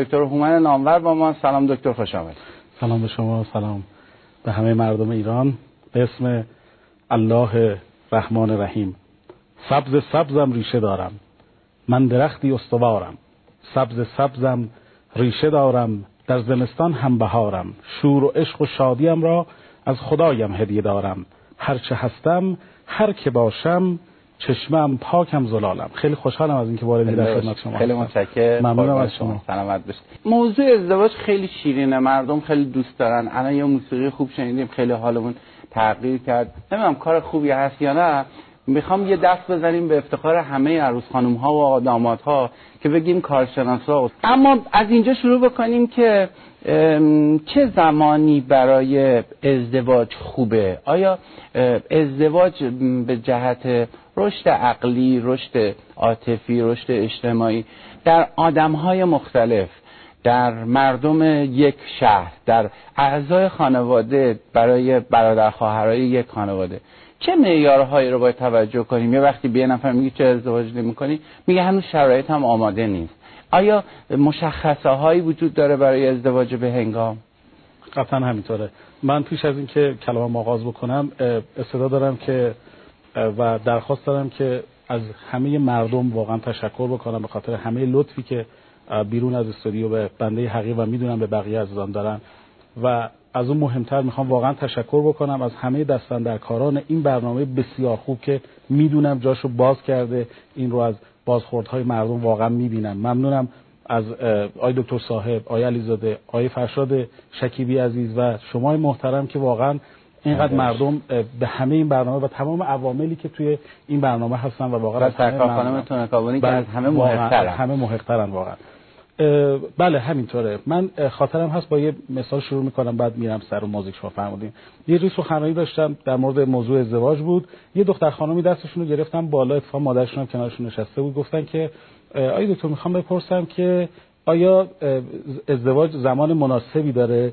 دکتر هومن نامور با ما. سلام دکتر خوش آمد سلام به شما سلام به همه مردم ایران. به اسم الله رحمان رحیم. سبز سبزم ریشه دارم. من درختی استوارم. سبز سبزم ریشه دارم. در زمستان هم بهارم. شور و عشق و شادیم را از خدایم هدیه دارم. هرچه هستم هر که باشم چشمم پاکم زلالم. خیلی خوشحالم از اینکه وارد در خدمت شما خیلی متشکرم. ممنونم از شما. سلامت باشید. موضوع ازدواج خیلی شیرینه. مردم خیلی دوست دارن. الان یه موسیقی خوب شنیدیم. خیلی حالمون تغییر کرد. نمی‌دونم کار خوبی هست یا نه. می‌خوام یه دست بزنیم به افتخار همه عروس خانم ها و داماد ها که بگیم کارشناسا اما از اینجا شروع بکنیم که چه زمانی برای ازدواج خوبه؟ آیا ازدواج به جهت رشد عقلی رشد عاطفی رشد اجتماعی در آدمهای مختلف در مردم یک شهر در اعضای خانواده برای برادر خواهرای یک خانواده. چه معیارهایی رو باید توجه کنیم؟ یه وقتی به نفر میگه چه ازدواج نمی‌کنی میگه هنوز شرایط هم آماده نیست. آیا مشخصه هایی وجود داره برای ازدواج به هنگام؟ قطعا همینطوره. من پیش از اینکه کلام آغاز بکنم استعداد دارم که و درخواست دارم که از همه مردم واقعا تشکر بکنم به خاطر همه لطفی که بیرون از استودیو به بنده حقیق و می‌دونم به بقیه عزیزان دارن. و از اون مهمتر می‌خوام واقعا تشکر بکنم از همه دستن در کاران این برنامه بسیار خوب که می‌دونم جاشو باز کرده این رو از بازخوردهای مردم واقعا می‌بینم. ممنونم از آی دکتر صاحب آی علیزاده آی فرشاد شکیبی عزیز و شما محترم که واقعا اینقدر مردم به همه این برنامه و تمام عواملی که توی این برنامه هستن و واقعا از همه خانم تونکابونی که از همه محقترن همه محقترن واقعا. بله همینطوره. من خاطرم هست با یه مثال شروع می‌کنم بعد میرم سر و موزیک شما فرمودین. یه روز سخنرانی داشتم در مورد موضوع ازدواج بود. یه دختر خانمی دستشون رو گرفتم بالا اتفاق مادرشون هم کنارشون نشسته بود. گفتن که آیا دکتر می‌خوام بپرسم که آیا ازدواج زمان مناسبی داره؟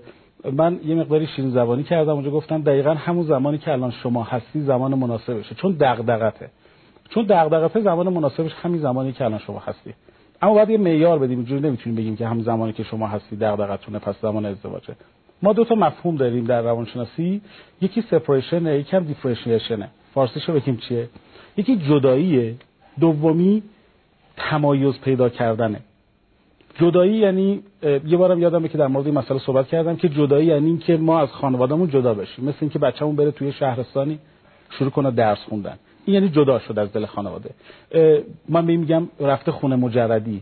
من یه مقداری شیرین زبانی کردم اونجا گفتم دقیقا همون زمانی که الان شما هستی زمان مناسبشه. چون دغدغته. چون دغدغته زمان مناسبش همین زمانی که الان شما هستی. اما باید یه معیار بدیم اینجوری نمی‌تونیم بگیم که همین زمانی که شما هستی دغدغتونه پس زمان ازدواجه. ما دو تا مفهوم داریم در روانشناسی. یکی سپریشن یکی هم دیفرنشیشنه فارسیشو بگیم چیه؟ یکی جداییه دومی تمایز پیدا کردنه. جدایی یعنی یه بارم یادمه که در مورد این مسئله صحبت کردم که جدایی یعنی اینکه ما از خانوادهمون جدا بشیم. مثل اینکه بچه‌مون بره توی شهرستانی شروع کنه درس خوندن. این یعنی جدا شد از دل خانواده. من به میگم رفته خونه مجردی.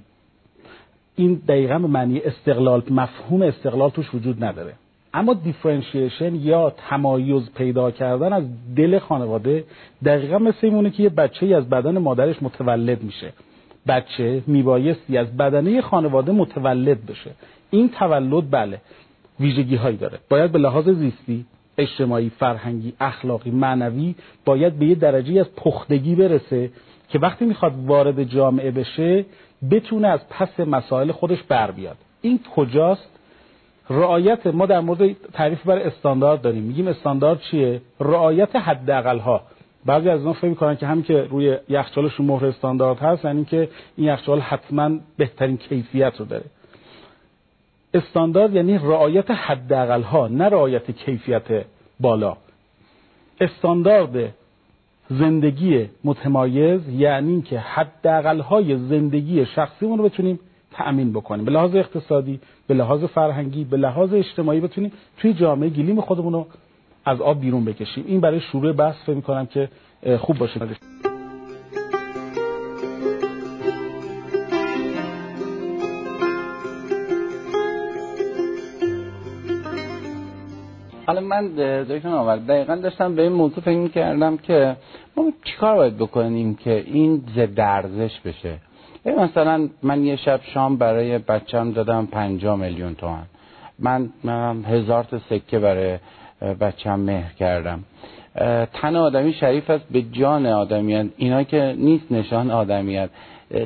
این دقیقا به معنی استقلال مفهوم استقلال توش وجود نداره. اما دیفرنشیشن یا تمایز پیدا کردن از دل خانواده دقیقا مثل اینونه که یه بچه ای از بدن مادرش متولد میشه. بچه میبایستی از بدنه خانواده متولد بشه. این تولد بله ویژگی هایی داره. باید به لحاظ زیستی اجتماعی فرهنگی اخلاقی معنوی باید به یه درجه از پختگی برسه که وقتی می‌خواد وارد جامعه بشه بتونه از پس مسائل خودش بر بیاد. این کجاست؟ رعایت ما در مورد تعریف بر استاندارد داریم. میگیم استاندارد چیه؟ رعایت حداقل ها بعضی از اینا فکر می‌کنن که همین که روی یخچالشون مهر استاندارد هست یعنی که این یخچال حتما بهترین کیفیت رو داره. استاندارد یعنی رعایت حداقل ها نه رعایت کیفیت بالا. استاندارد زندگی متمایز یعنی که حداقل های زندگی شخصیمون رو بتونیم تأمین بکنیم. به لحاظ اقتصادی به لحاظ فرهنگی به لحاظ اجتماعی بتونیم توی جامعه گلیم خودمون رو از آب بیرون بکشیم. این برای شروع بحث فکر می‌کنم که خوب باشه. حالا من دکتر آور دقیقا داشتم به این موضوع فکر کردم که ما چیکار باید بکنیم که این ضد ارزش بشه؟ مثلا من یه شب شام برای بچم دادم پنجا میلیون تومن. من, من هزار تا سکه برای بچم مهر کردم. تن آدمی شریف است به جان آدمیت اینا که نیست نشان آدمیت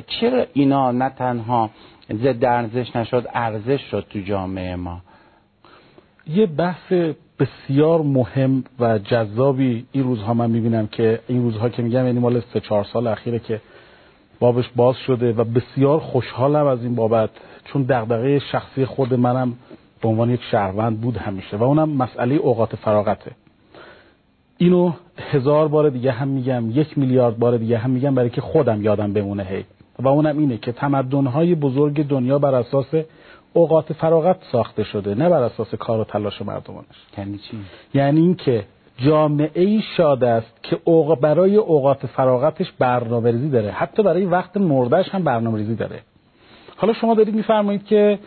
چرا اینا نه تنها ضد ارزش نشد ارزش شد تو جامعه ما؟ یه بحث بسیار مهم و جذابی این روزها من می‌بینم که این روزها که میگم یعنی مال سه چهار سال اخیره که بابش باز شده و بسیار خوشحالم از این بابت چون دغدغه شخصی خود منم به عنوان یک شهروند بود همیشه و اونم مسئله اوقات فراغته. اینو هزار بار دیگه هم میگم یک میلیارد بار دیگه هم میگم برای که خودم یادم بمونه هی. و اونم اینه که تمدنهای بزرگ دنیا بر اساس اوقات فراغت ساخته شده نه بر اساس کار و تلاش مردمانش. یعنی چی؟ یعنی اینکه جامعه ای شاد است که اوق برای اوقات فراغتش برنامه‌ریزی داره. حتی برای وقت مردش هم برنامه‌ریزی داره. حالا شما دارید میفرمایید که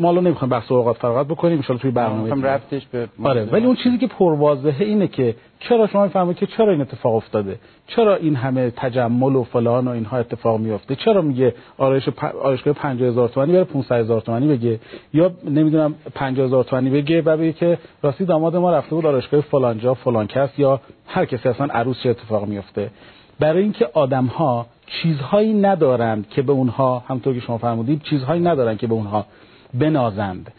ما الان نمی‌خوایم بحث اوقات فراغت بکنیم ان توی برنامه رفتش به آره ولی اون چیزی که پرواضحه اینه که چرا شما میفرمایید که چرا این اتفاق افتاده؟ چرا این همه تجمل و فلان و اینها اتفاق میفته چرا میگه آرایش پ... آرایشگاه 50000 تومانی بره 500000 تومانی بگه؟ یا نمی‌دونم 50000 تومانی بگه و بگه که راستی داماد ما رفته بود آرایشگاه فلان جا فلان کس یا هر کسی اصلا عروس چه اتفاق میفته برای اینکه آدم ها چیزهایی ندارند که به اونها همونطور که شما فرمودید چیزهایی ندارند که به اونها بنازند.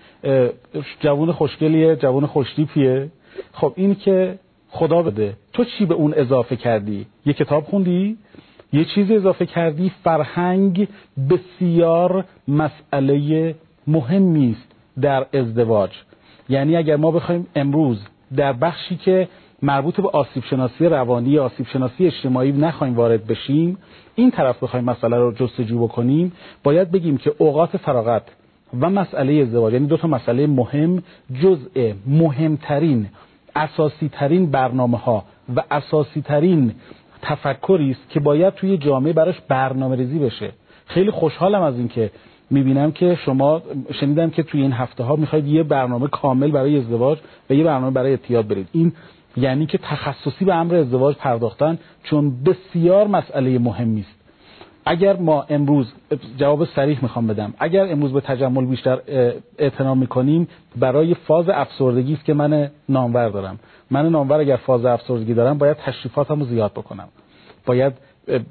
جوون خوشگلیه جوون خوشتیپیه. خب این که خدا بده. تو چی به اون اضافه کردی؟ یه کتاب خوندی؟ یه چیزی اضافه کردی؟ فرهنگ بسیار مسئله مهمی است در ازدواج. یعنی اگر ما بخوایم امروز در بخشی که مربوط به آسیب شناسی روانی آسیب شناسی اجتماعی نخوایم وارد بشیم این طرف بخوایم مسئله رو جستجو بکنیم باید بگیم که اوقات فراغت و مسئله ازدواج. یعنی دو تا مسئله مهم جزء مهمترین اساسی ترین برنامه ها و اساسی ترین تفکری است که باید توی جامعه براش برنامه ریزی بشه. خیلی خوشحالم از اینکه می‌بینم که شما شنیدم که توی این هفته ها می‌خواید یه برنامه کامل برای ازدواج و یه برنامه برای اعتیاد برید این یعنی که تخصصی به امر ازدواج پرداختن چون بسیار مسئله مهمی است. اگر ما امروز جواب صریح می‌خوام بدم اگر امروز به تجمل بیشتر اعتنا می‌کنیم برای فاز افسردگی است که من نامور دارم. من نامور اگر فاز افسردگی دارم باید تشریفاتم رو زیاد بکنم. باید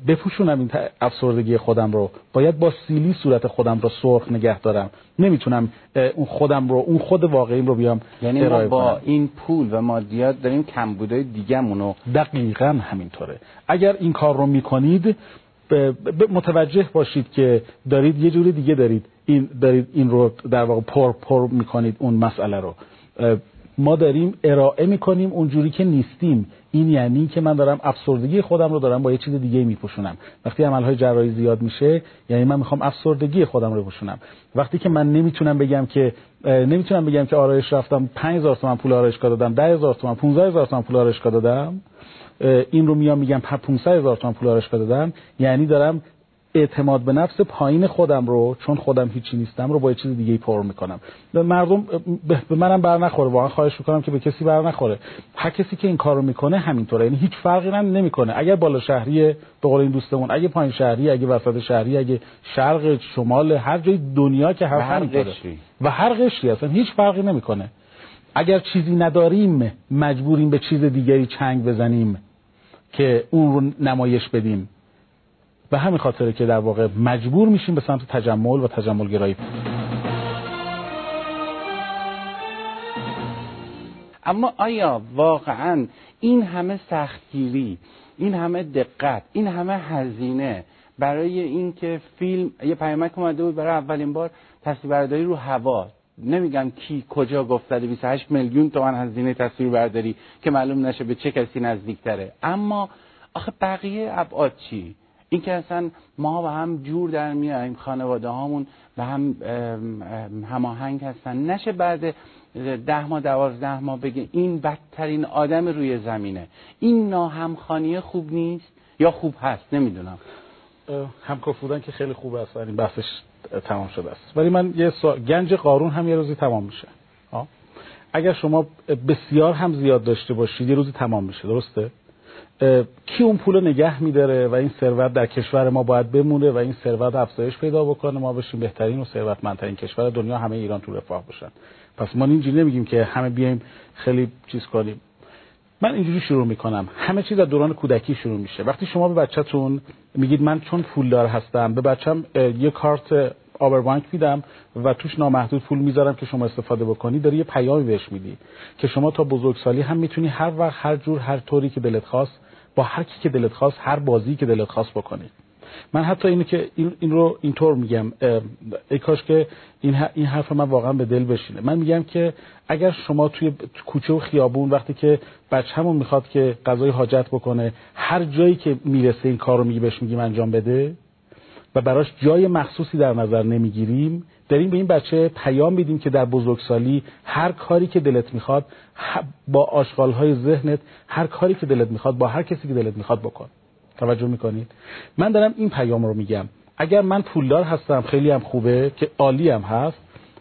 بپوشونم این افسردگی خودم رو. باید با سیلی صورت خودم رو سرخ نگه دارم. نمی‌تونم اون خودم رو اون خود واقعیم رو بیام یعنی ما با این پول و مادیات داریم کمبودای دیگه‌مون رو دقیقا همینطوره. اگر این کار رو می‌کنید متوجه باشید که دارید یه جوری دیگه دارید این دارید این رو در واقع پر پر می‌کنید اون مسئله رو. ما داریم ارائه می‌کنیم اونجوری که نیستیم. این یعنی که من دارم افسردگی خودم رو دارم با یه چیز دیگه میپوشونم. وقتی عملهای جراحی زیاد میشه یعنی من می‌خوام افسردگی خودم رو بپوشونم. وقتی که من نمی‌تونم بگم که نمی‌تونم بگم که آرایش رفتم 5000 تومان پول آرایشگاه دادم 10000 تومان 15000 تومان پول آرایشگاه دادم این رو میام میگم 500 هزار تومان پول آرایشگاه دادم یعنی دارم اعتماد به نفس پایین خودم رو چون خودم هیچی نیستم رو با یه چیز دیگه ای پر می‌کنم. مردم به منم بر نخوره. واقعا خواهش می‌کنم که به کسی بر نخوره. هر کسی که این کارو می‌کنه همینطوره. یعنی هیچ فرقی هم نمی‌کنه. اگر بالا شهری به قول این دوستمون اگه پایین شهری اگه وسط شهری اگه شرق شمال هر جای دنیا که هر همینطوره. و هر قشری اصلا هیچ فرقی نمی‌کنه. اگر چیزی نداریم مجبوریم به چیز دیگری چنگ بزنیم که اون رو نمایش بدیم. و همین خاطره که در واقع مجبور میشیم به سمت تجمل و تجمل گرایی اما آیا واقعا این همه سختگیری این همه دقت این همه هزینه برای اینکه فیلم یه پیامک اومده بود برای اولین بار تصویربرداری رو هوا نمیگم کی کجا گفته 28 میلیون تومن هزینه تصویر برداری که معلوم نشه به چه کسی نزدیکتره. اما آخه بقیه ابعاد چی؟ این که اصلا ما با هم جور در میایم خانواده هامون و هم هماهنگ هستن. نشه بعد ده ماه دوازده ماه بگه این بدترین آدم روی زمینه. این ناهمخانی خوب نیست یا خوب هست؟ نمی‌دونم. همکار که خیلی خوب است این بحثش تمام شده است. ولی من یه گنج قارون هم یه روزی تمام میشه. اگر شما بسیار هم زیاد داشته باشید یه روزی تمام میشه. درسته؟ کی اون پول نگه میداره و این ثروت در کشور ما باید بمونه و این ثروت افزایش پیدا بکنه؟ ما بشیم بهترین و ثروتمندترین کشور دنیا همه ایران تو رفاه باشن. پس ما اینجوری نمیگیم که همه بیایم خیلی چیز کنیم. من اینجوری شروع می‌کنم. همه چیز در دوران کودکی شروع میشه. وقتی شما به بچهتون میگید من چون پولدار هستم به بچم یه کارت آبربانک میدم و توش نامحدود پول می‌ذارم که شما استفاده بکنی داری یه پیامی بهش میدی که شما تا بزرگسالی هم می‌تونی هر وقت هر جور هر طوری که دلت خواست با هر کی که دلت خواست هر بازی که دلت خواست بکنی. من حتی اینو که این, رو اینطور میگم ای کاش که این, این حرف من واقعا به دل بشینه. من میگم که اگر شما توی کوچه و خیابون وقتی که بچه‌مون می‌خواد که غذای حاجت بکنه هر جایی که می‌رسه این کار رو میگی بهش میگیم انجام بده و براش جای مخصوصی در نظر نمی‌گیریم داریم به این بچه پیام میدیم که در بزرگسالی هر کاری که دلت می‌خواد با آشغالهای ذهنت هر کاری که دلت می‌خواد با هر کسی که دلت می‌خواد بکن. توجه می‌کنید. من دارم این پیام رو میگم. اگر من پولدار هستم خیلی هم خوبه که عالی هم هست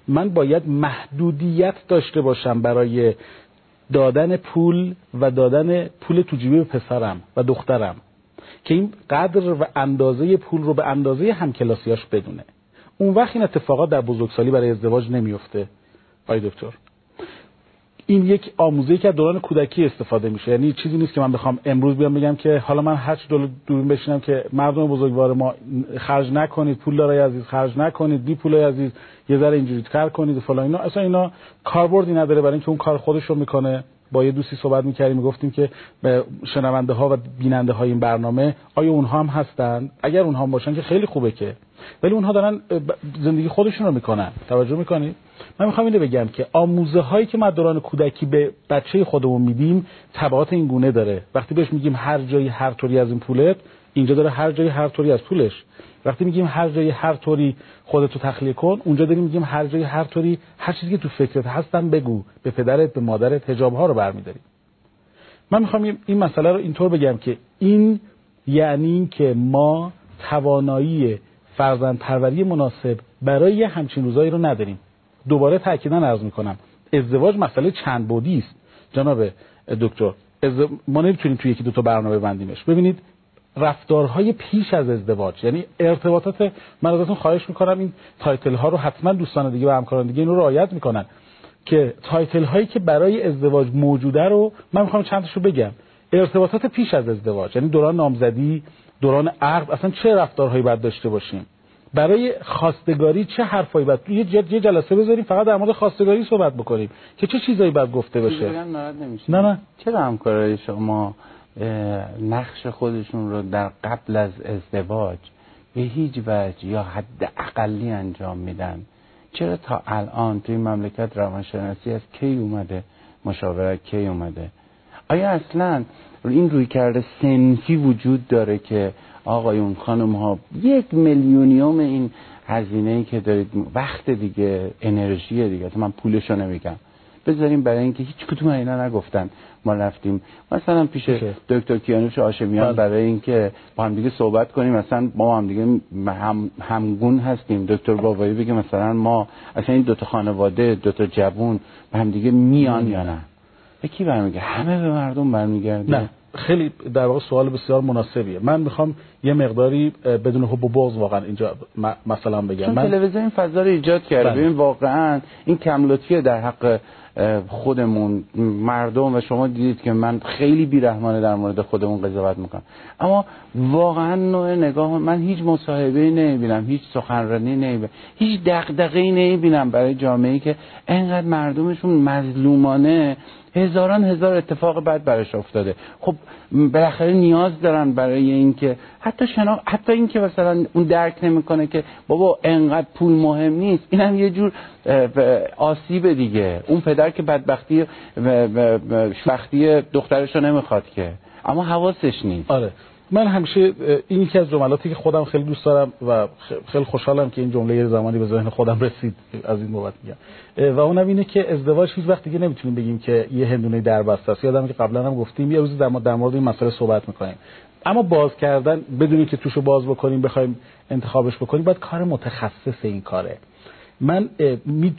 من باید محدودیت داشته باشم برای دادن پول و دادن پول تو جیبه پسرم و دخترم که این قدر و اندازه پول رو به اندازه همکلاسیاش بدونه. اون وقت این اتفاقات در بزرگسالی برای ازدواج نمیفته آی دکتر. این یک آموزه که دوران کودکی استفاده میشه. یعنی چیزی نیست که من بخوام امروز بیام بگم که حالا من هر چی دور دورین بشینم که مردم بزرگوار ما خرج نکنید پول دارای عزیز خرج نکنید بی پولای عزیز یه ذره اینجوری کار کنید و فلان اینا. اصلا اینا کاربردی نداره برای اینکه اون کار خودش رو می‌کنه. با یه دوستی صحبت می‌کردیم می‌گفتیم که شنونده ها و بیننده های این برنامه آیا اونها هم هستن؟ اگر اونها هم باشن که خیلی خوبه که. ولی اونها دارن زندگی خودشون رو می‌کنن. توجه می‌کنید؟ من می‌خوام اینو بگم که آموزه هایی که ما دوران کودکی به بچه خودمون میدیم تبعات این گونه داره. وقتی بهش میگیم هر جایی هر طوری از این پولت اینجا داره هر جایی هر طوری از پولش. وقتی میگیم هر جایی هر طوری خودتو تخلیه کن اونجا داریم میگیم هر جایی هر طوری هر چیزی که تو فکرت هستن بگو به پدرت به مادرت حجاب ها رو برمیداری من می‌خوام این مسئله رو اینطور بگم که این یعنی که ما توانایی فرزند پروری مناسب برای همچین روزایی رو نداریم. دوباره تاکیدا عرض می‌کنم ازدواج مسئله چند بودی است. جناب دکتر ما نمی‌تونیم توی یکی دو تا برنامه ببندیمش. ببینید رفتارهای پیش از ازدواج. یعنی ارتباطات من ازتون خواهش می‌کنم این title ها رو حتما دوستان دیگه و همکاران دیگه اینو رعایت می‌کنن. که title هایی که برای ازدواج موجوده رو من می‌خوام چند رو بگم. ارتباطات پیش از ازدواج. یعنی دوران نامزدی دوران عقد اصلا چه رفتارهایی باید داشته باشیم؟ برای خواستگاری چه حرفایی باید یه یه جلسه بذاریم فقط در مورد خواستگاری صحبت بکنیم که چه چیزایی باید گفته بشه نه نه. چرا همکارای شما نقش خودشون رو در قبل از ازدواج به هیچ وجه یا حد اقلی انجام میدن. چرا تا الان توی مملکت روانشناسی از کی اومده؟ مشاورت کی اومده؟ آیا اصلا این روی کرده سنفی وجود داره که آقایون خانم ها یک میلیونیوم این هزینه ای که دارید وقت دیگه انرژی دیگه من پولشو نمیگم. بذاریم برای اینکه هیچ کدوم اینا نگفتن. ما رفتیم. مثلا پیش دکتر کیانوش آشمیان بله. برای اینکه با هم دیگه صحبت کنیم. مثلا ما هم دیگه هم همگون هستیم. دکتر بابایی بگه مثلا ما اصلا این دوتا خانواده دوتا جوون به هم دیگه میان یا نه؟ به کی برمیگه همه به مردم برمیگرده. نه. خیلی در واقع سوال بسیار مناسبیه. من می‌خوام یه مقداری بدون حب و بغض واقعا اینجا مثلا بگم. من تلویزیون فضا رو ایجاد کرده بله. ببین واقعا این کم در حق خودمون مردم و شما دیدید که من خیلی بیرحمانه در مورد خودمون قضاوت می‌کنم. اما واقعا نوع نگاه من هیچ مصاحبه نمی‌بینم هیچ سخنرانی نمی‌بینم هیچ دغدغه‌ای نمی‌بینم برای جامعه که انقدر مردمشون مظلومانه هزاران هزار اتفاق بد برش افتاده. خب بالاخره نیاز دارن برای اینکه حتی شنا حتی اینکه مثلا اون درک نمی‌کنه که بابا انقدر پول مهم نیست. اینم یه جور آسیب دیگه. اون پدر که بدبختی وقتی دخترش رو نمی‌خواد که. اما حواسش نیست. آره. من همیشه این یکی از جملاتی که خودم خیلی دوست دارم و خیلی خوشحالم که این جمله یه زمانی به ذهن خودم رسید از این بابت میگم. و اونم اینه که ازدواج هیچ وقت دیگه نمی‌تونیم بگیم که یه هندونه در بسته است. یادم که قبلا هم گفتیم یه روزی در مورد این مسئله صحبت می‌کنیم. اما باز کردن بدونی که توشو باز بکنیم بخوایم انتخابش بکنیم باید کار متخصص این کاره. من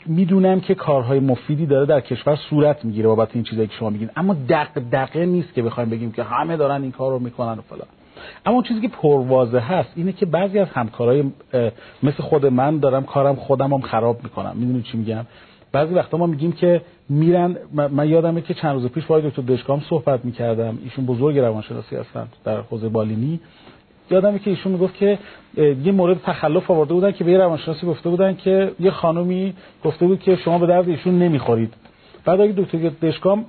می‌دونم که کارهای مفیدی داره در کشور صورت می‌گیره بابت این چیزایی که شما میگین. اما دقیقه نیست که بخوایم بگیم که همه دارن این کار رو می‌کنن و فلان. اما چیزی که پروازه هست اینه که بعضی از همکارای مثل خود من دارم کارم خودم هم خراب می‌کنم. می‌دونی چی میگم؟ بعضی وقتا ما میگیم که میرن من یادمه که چند روز پیش با دکتر دشکام صحبت می‌کردم. ایشون بزرگ روانشناسی هستن در حوزه بالینی. یادمه که ایشون می‌گفت که یه مورد تخلف آورده بودن که به یه روانشناسی گفته بودن که یه خانومی گفته بود که شما به درد ایشون نمی‌خورید. بعد اگه دکتر دشکام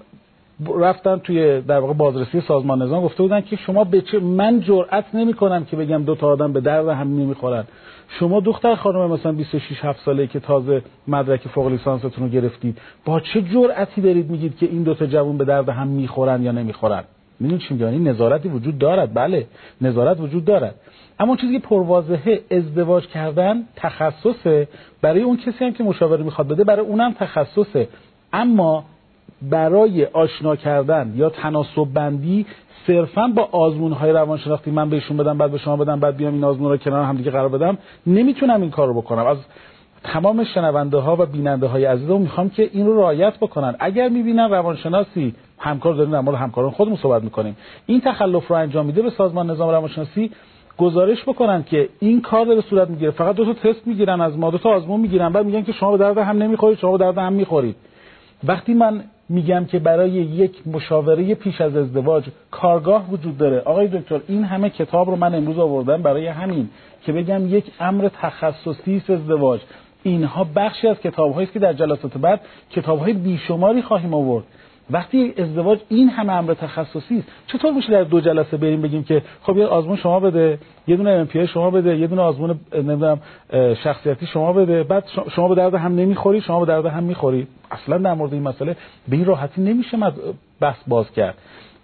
رفتن توی در واقع بازرسی سازمان نظام گفته بودن که شما به چه من جرئت نمی‌کنم که بگم دو تا آدم به درد هم نمی‌خورن. شما دختر خانم مثلا 26 7 ساله که تازه مدرک فوق لیسانستون رو گرفتید با چه جرأتی دارید میگید که این دو تا جوون به درد هم می‌خورن یا نمی‌خورن؟ می‌دونید چی میگم؟ نظارتی وجود دارد. بله نظارت وجود دارد. اما چیزی که پرواضحه ازدواج کردن تخصصه. برای اون کسی هم که مشاوره می‌خواد بده برای اونم تخصصه. اما برای آشنا کردن یا تناسب بندی صرفا با آزمون های روانشناختی من بهشون بدم بعد به شما بدم بعد بیام این آزمون رو کنار هم دیگه قرار بدم نمی‌تونم این کار رو بکنم. از تمام شنونده ها و بیننده های عزیزم می‌خوام که این رو رعایت بکنن. اگر می‌بینن روانشناسی همکار داریم در مورد همکاران خودمون صحبت می‌کنیم. این تخلف رو انجام میده به سازمان نظام روانشناسی گزارش بکنن که این کار به صورت می‌گیره. فقط دو تا تست می‌گیرن از ما دو تا آزمون می‌گیرن بعد میگن که شما به درد هم نمی‌خورید شما به درد هم می‌خورید. وقتی من میگم که برای یک مشاوره پیش از ازدواج کارگاه وجود داره. آقای دکتر این همه کتاب رو من امروز آوردم برای همین که بگم یک امر تخصصی است ازدواج. اینها بخشی از کتاب است که در جلسات بعد کتاب های بیشماری خواهیم آورد. وقتی ازدواج این همه امر تخصصی است چطور میشه در دو جلسه بریم بگیم که خب یه آزمون شما بده یه دونه ام شما بده یه دونه آزمون نمی‌دونم شخصیتی شما بده بعد شما به درد هم نمی‌خوری شما به درد هم می‌خوری. اصلا در مورد این مسئله به این راحتی نمیشه بحث باز کرد.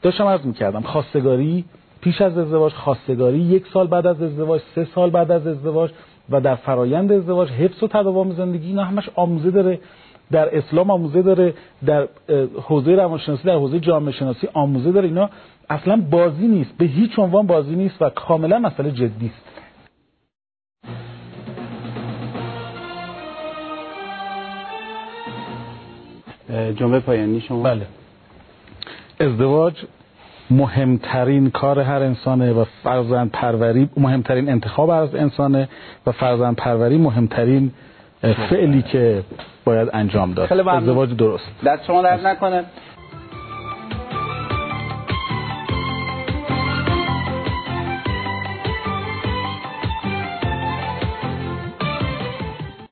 داشتم عرض می‌کردم خواستگاری پیش از ازدواج خواستگاری یک سال بعد از ازدواج سه سال بعد از ازدواج و در فرایند ازدواج حفظ و تداوم زندگی اینا همش آموزه داره. در اسلام آموزه داره در حوزه روانشناسی در حوزه جامعه شناسی آموزه داره. اینا اصلا بازی نیست. به هیچ عنوان بازی نیست و کاملا مسئله جدی است. جمله پایانی شما؟ بله. ازدواج مهمترین کار هر انسانه و فرزند پروری مهمترین انتخاب از انسانه و فرزند پروری مهمترین فعلی که باید انجام داد. ازدواج درست. در شما درد نکنه.